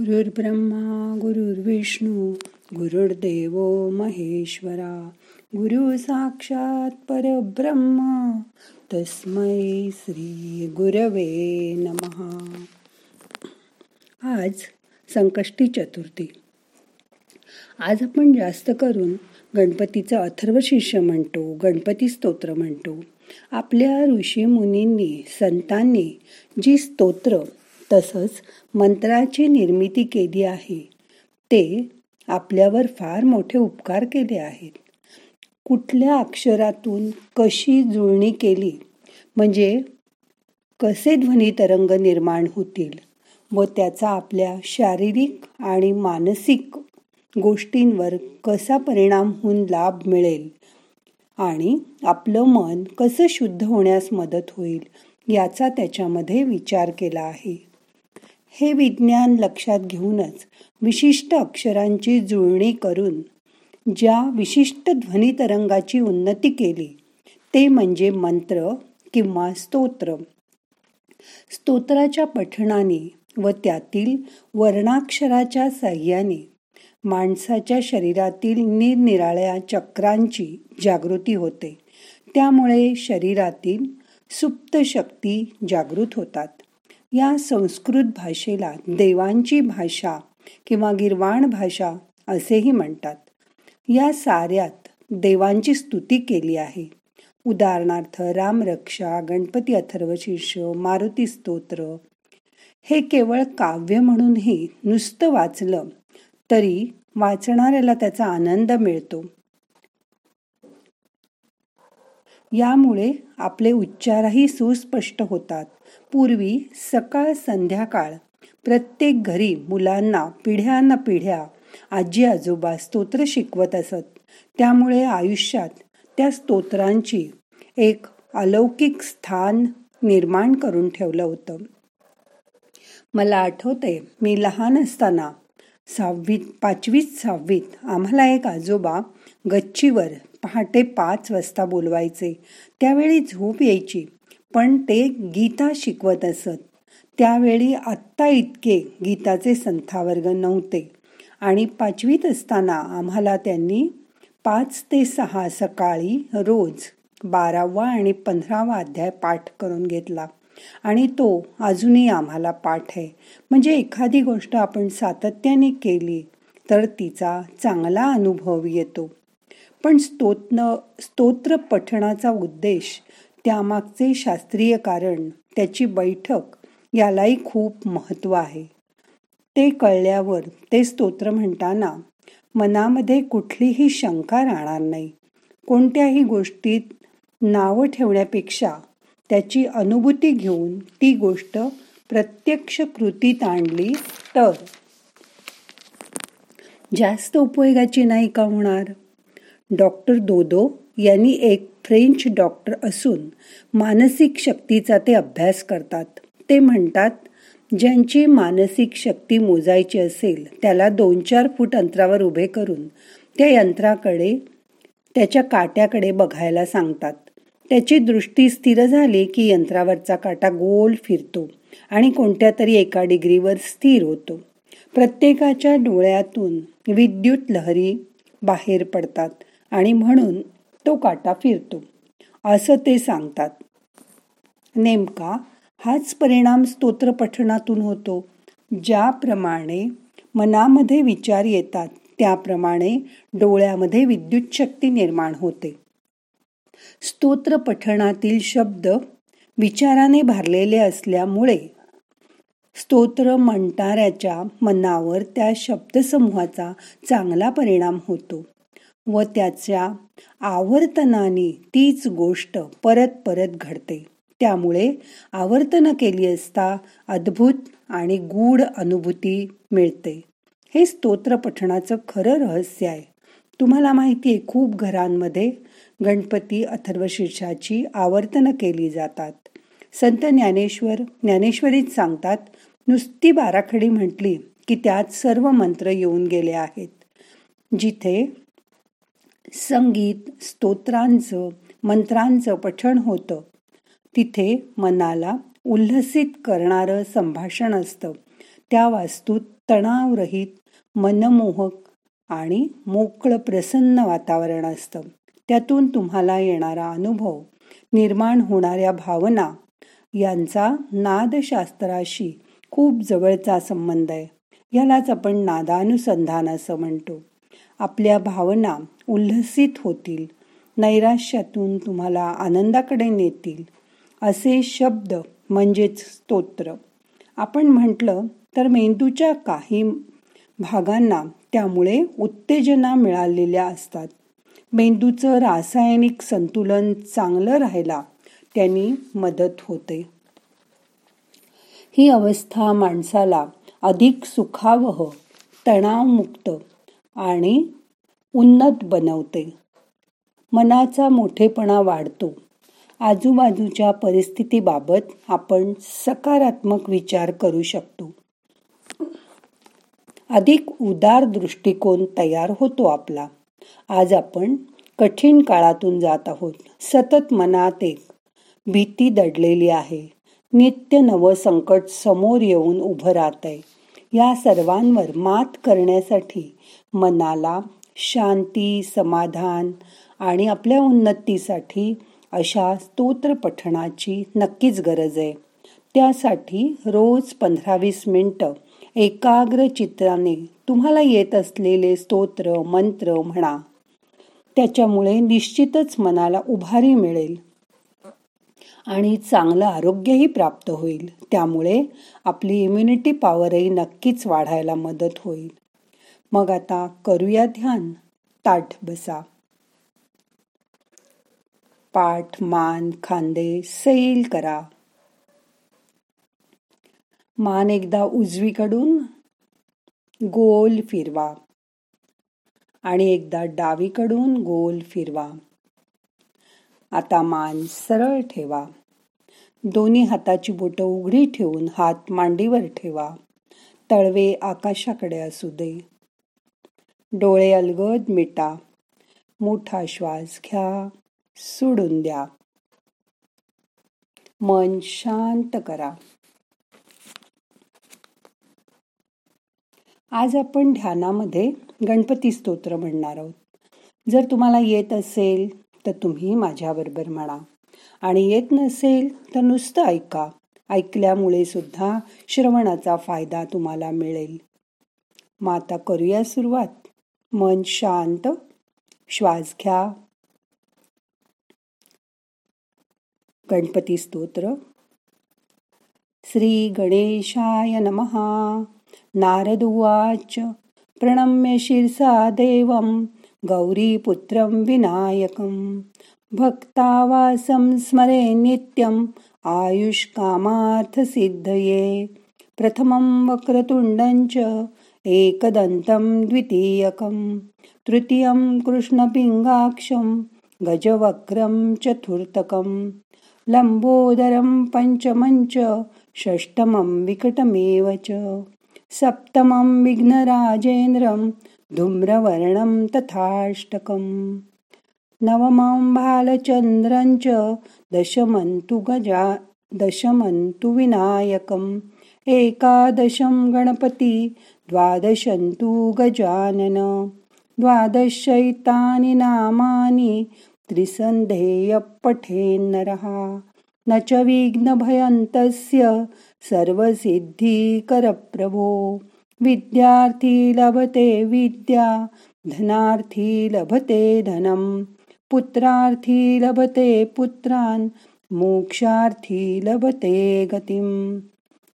गुरुर्ब्रह्मा गुरुर्विष्णू गुरुर्देव महेश्वरा गुरु साक्षात परब्रह्म तस्मै श्री गुरवे नमहा आज संकष्टी चतुर्थी. आज आपण जास्त करून गणपतीचं अथर्वशीर्ष म्हणतो गणपती स्तोत्र म्हणतो. आपल्या ऋषी मुनींनी संतांनी जी स्तोत्र तसंच मंत्राची निर्मिती केली आहे. ते आपल्यावर फार मोठे उपकार केले आहेत. कुठल्या अक्षरातून कशी जुळणी केली? म्हणजे कसे ध्वनी तरंग निर्माण होतील? व त्याचा आपल्या शारीरिक आणि मानसिक गोष्टींवर कसा परिणाम होऊन लाभ मिळेल? आणि आपलं मन कसं शुद्ध होण्यास मदत होईल? याचा त्याच्यामध्ये विचार केला आहे. हे विज्ञान लक्षात घेऊनच विशिष्ट अक्षरांची जुळणी करून ज्या विशिष्ट ध्वनी तरंगाची उन्नती केली ते म्हणजे मंत्र किंवा स्तोत्र. स्तोत्राच्या पठणाने व त्यातील वर्णाक्षराच्या साह्याने माणसाच्या शरीरातील निरनिराळ्या चक्रांची जागृती होते. त्यामुळे शरीरातील सुप्त शक्ती जागृत होतात. या संस्कृत भाषेला देवांची भाषा किंवा गिरवाण भाषा असेही म्हणतात. या साऱ्यात देवांची स्तुती केली आहे. उदाहरणार्थ रामरक्षा गणपती अथर्वशीर्ष मारुती स्तोत्र हे केवळ काव्य म्हणूनही नुसतं वाचलं तरी वाचणाऱ्याला त्याचा आनंद मिळतो. यामुळे आपले उच्चारही सुस्पष्ट होतात. पूर्वी सकाळ संध्याकाळ प्रत्येक घरी मुलांना पिढ्याना पिढ्या आजी आजोबा स्तोत्र शिकवत असत. त्यामुळे आयुष्यात त्या स्तोत्रांची एक अलौकिक स्थान निर्माण करून ठेवलं होतं. मला आठवते मी लहान असताना सहावीत पाचवीत सहावीत आम्हाला एक आजोबा गच्चीवर पहाटे पाच वाजता बोलवायचे. त्यावेळी झोप यायची. पण ते गीता शिकवत असत. त्यावेळी आत्ता इतके गीताचे संथावर्ग नव्हते. आणि पाचवीत असताना आम्हाला त्यांनी पाच ते सहा सकाळी रोज बारावा आणि पंधरावा अध्याय पाठ करून घेतला. आणि तो अजूनही आम्हाला पाठ आहे. म्हणजे एखादी गोष्ट आपण सातत्याने केली तर तिचा चांगला अनुभव येतो. पण स्तोत्र स्तोत्र पठणाचा उद्देश त्यामागचे शास्त्रीय कारण त्याची बैठक यालाही खूप महत्त्व आहे. ते कळल्यावर ते स्तोत्र म्हणताना मनामध्ये कुठलीही शंका राहणार नाही. कोणत्याही गोष्टीत नावं ठेवण्यापेक्षा त्याची अनुभूती घेऊन ती गोष्ट प्रत्यक्ष कृतीत आणली तर. जास्त उपयोगाची नाही का होणार? डॉक्टर दोदो यांनी एक फ्रेंच डॉक्टर असून मानसिक शक्तीचा ते अभ्यास करतात. ते म्हणतात ज्यांची मानसिक शक्ती मोजायची असेल त्याला दोन चार फूट अंतरावर उभे करून त्या यंत्राकडे त्याच्या काट्याकडे बघायला सांगतात. त्याची दृष्टी स्थिर झाली की यंत्रावरचा काटा गोल फिरतो आणि कोणत्या तरी एका डिग्रीवर स्थिर होतो. प्रत्येकाच्या डोळ्यातून विद्युत लहरी बाहेर पडतात आणि म्हणून तो काटा फिरतो. असं ते सांगतात. नेमका हाच परिणाम स्तोत्र पठणातून होतो. ज्याप्रमाणे मनामध्ये विचार येतात त्याप्रमाणे डोळ्यामध्ये विद्युत शक्ती निर्माण होते. स्तोत्र पठणातील शब्द विचाराने भरलेले असल्यामुळे स्तोत्र म्हणणाऱ्याच्या मनावर त्या शब्दसमूहाचा चांगला परिणाम होतो. व त्याच्या आवर्तनाने तीच गोष्ट परत परत घडते. त्यामुळे आवर्तन केली असता अद्भुत आणि गूढ अनुभूती मिळते. हे स्तोत्र पठणाचं खरं रहस्य आहे. तुम्हाला माहिती आहे खूप घरांमध्ये गणपती अथर्वशीर्षाची आवर्तनं केली जातात. संत ज्ञानेश्वर ज्ञानेश्वरीच सांगतात नुसती बाराखडी म्हटली की त्यात सर्व मंत्र येऊन गेले आहेत. जिथे संगीत स्तोत्रांचं मंत्रांचं पठण होतं. तिथे मनाला उल्हसित करणारं संभाषण असतं. त्या वास्तूत तणावरहित मनमोहक आणि मोकळं प्रसन्न वातावरण असतं. त्यातून तुम्हाला येणारा अनुभव निर्माण होणाऱ्या भावना यांचा नादशास्त्राशी खूप जवळचा संबंध आहे. यालाच आपण नादानुसंधान असं म्हणतो. आपल्या भावना उल्हसित होतील. नैराश्यातून तुम्हाला आनंदाकडे नेतील. असे शब्द म्हणजेच स्तोत्र. आपण म्हटलं तर मेंदूच्या काही भागांना त्यामुळे उत्तेजना मिळालेल्या असतात. मेंदूचं रासायनिक संतुलन चांगलं राहायला त्यांनी मदत होते. ही अवस्था माणसाला अधिक सुखावह तणावमुक्त आणि उन्नत बनवते. मनाचा मोठेपणा वाढतो. आजूबाजूच्या परिस्थितीबाबत आपण सकारात्मक विचार करू शकतो. अधिक उदार दृष्टिकोन तयार होतो आपला. आज आपण कठीण काळातून जात आहोत. सतत मनात एक भीती दडलेली आहे. नित्य नवं संकट समोर येऊन उभं राहत आहे या सर्वांवर मात करण्यासाठी मनाला शांती समाधान आणि आपल्या उन्नतीसाठी अशा स्तोत्र पठणाची नक्कीच गरज आहे. त्यासाठी रोज पंधरा वीस मिनटं एकाग्र चित्राने तुम्हाला येत असलेले स्तोत्र मंत्र म्हणा. त्याच्यामुळे निश्चितच मनाला उभारी मिळेल. आणि चांगलं आरोग्यही प्राप्त होईल. त्यामुळे आपली इम्युनिटी पॉवरही नक्कीच वाढायला मदत होईल. मग आता करूया ध्यान. ताठ बसा. पाठ मान खांदे सैल करा. मान एकदा उजवीकडून गोल फिरवा. आणि एकदा डावीकडून गोल फिरवा. आता मान सरळ ठेवा. दोन्ही हाताची बोटं उघडी ठेवून हात मांडीवर ठेवा. तळवे आकाशाकडे असू दे. डोळे अलगद मिटा. मोठा श्वास घ्या. सोडून द्या. मन शांत करा. आज आपण ध्यानामध्ये गणपती स्तोत्र म्हणणार आहोत. जर तुम्हाला येत असेल तर तुम्ही माझ्याबरोबर म्हणा. आणि येत नसेल तर नुसतं ऐका. ऐकल्यामुळे सुद्धा श्रवणाचा फायदा तुम्हाला मिळेल. मग आता करूया सुरुवात. मन शांत. श्वास घ्या. गणपती स्तोत्र. श्री गणेशाय नमहा नारद उवाच. प्रणम्य शिरसा देवं गौरीपुत्रं विनायकं। भक्तावासं स्मरे नित्यम् आयुष्कामार्थसिद्धये। प्रथमं वक्रतुण्डं च एकदन्तं द्वितीयकं तृतीयं कृष्णपिङ्गाक्षं गजवक्रं चतुर्थकं लम्बोदरं पञ्चमं च षष्टमं विकटमेव च। सप्तमं विघ्नराजेन्द्रं धूम्रवर्णं तथाष्टकम्। नवमं बालचन्द्रं च दशमन्तु गजा दशमन्तु विनायकम्। एकादशं गणपति द्वादशन्तु गजानन। द्वादशैतानि नामानि त्रिसन्धेयपठेन्नरः। न च विघ्नभयन्तस्य सर्वसिद्धिकरप्रभो। विद्यार्थी लभते विद्या धनार्थी लभते धनम पुत्रार्थी लभते पुत्रान् मोक्षार्थी लभते गतिम।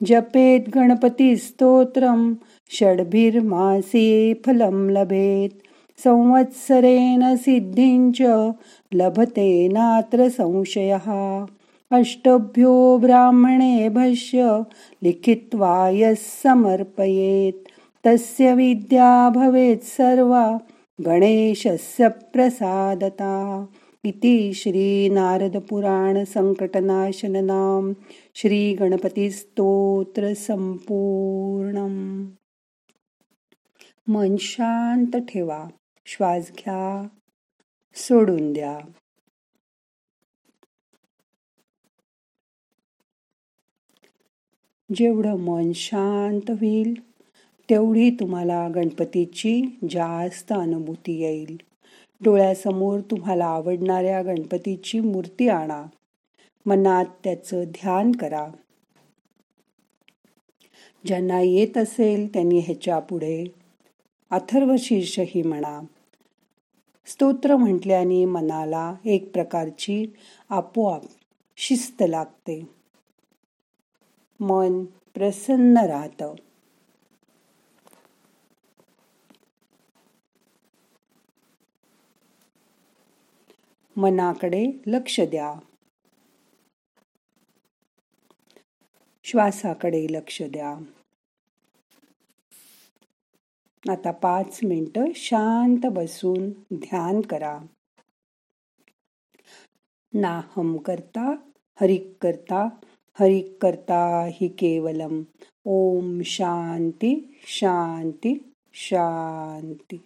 जपेत गणपती स्तोत्रम षड्भिर्मासे फलम लभेत। संवत्सरेण सिद्धींच लभते नात्र संशयः। अष्टभ्यो ब्राह्मणे भष्य लिखित्वा यः समर्पयेत्। तस्य विद्या भवेत् सर्वा गणेशस्य प्रसादता। इति श्री नारद पुराण श्री गणपती स्तोत्र मन शांत ठेवा श्वास घ्या सोडून द्या। जेवढं मन शांत होईल तेवढी तुम्हाला गणपतीची जास्त अनुभूती येईल. डोळ्यासमोर तुम्हाला आवडणाऱ्या गणपतीची मूर्ती आणा. मनात त्याचं ध्यान करा. ज्यांना येत असेल त्यांनी ह्याच्या पुढे अथर्व शीर्षही म्हणा. स्तोत्र म्हटल्याने मनाला एक प्रकारची आपोआप शिस्त लागते. मन प्रसन्न राहतं. मनाकडे लक्ष द्या. श्वासाकडे लक्ष द्या. आता पाच मिनिटं शांत बसून ध्यान करा. नाहम करता हरिक करता हरिक करता हि केवलम। ओम शांती शांती शांती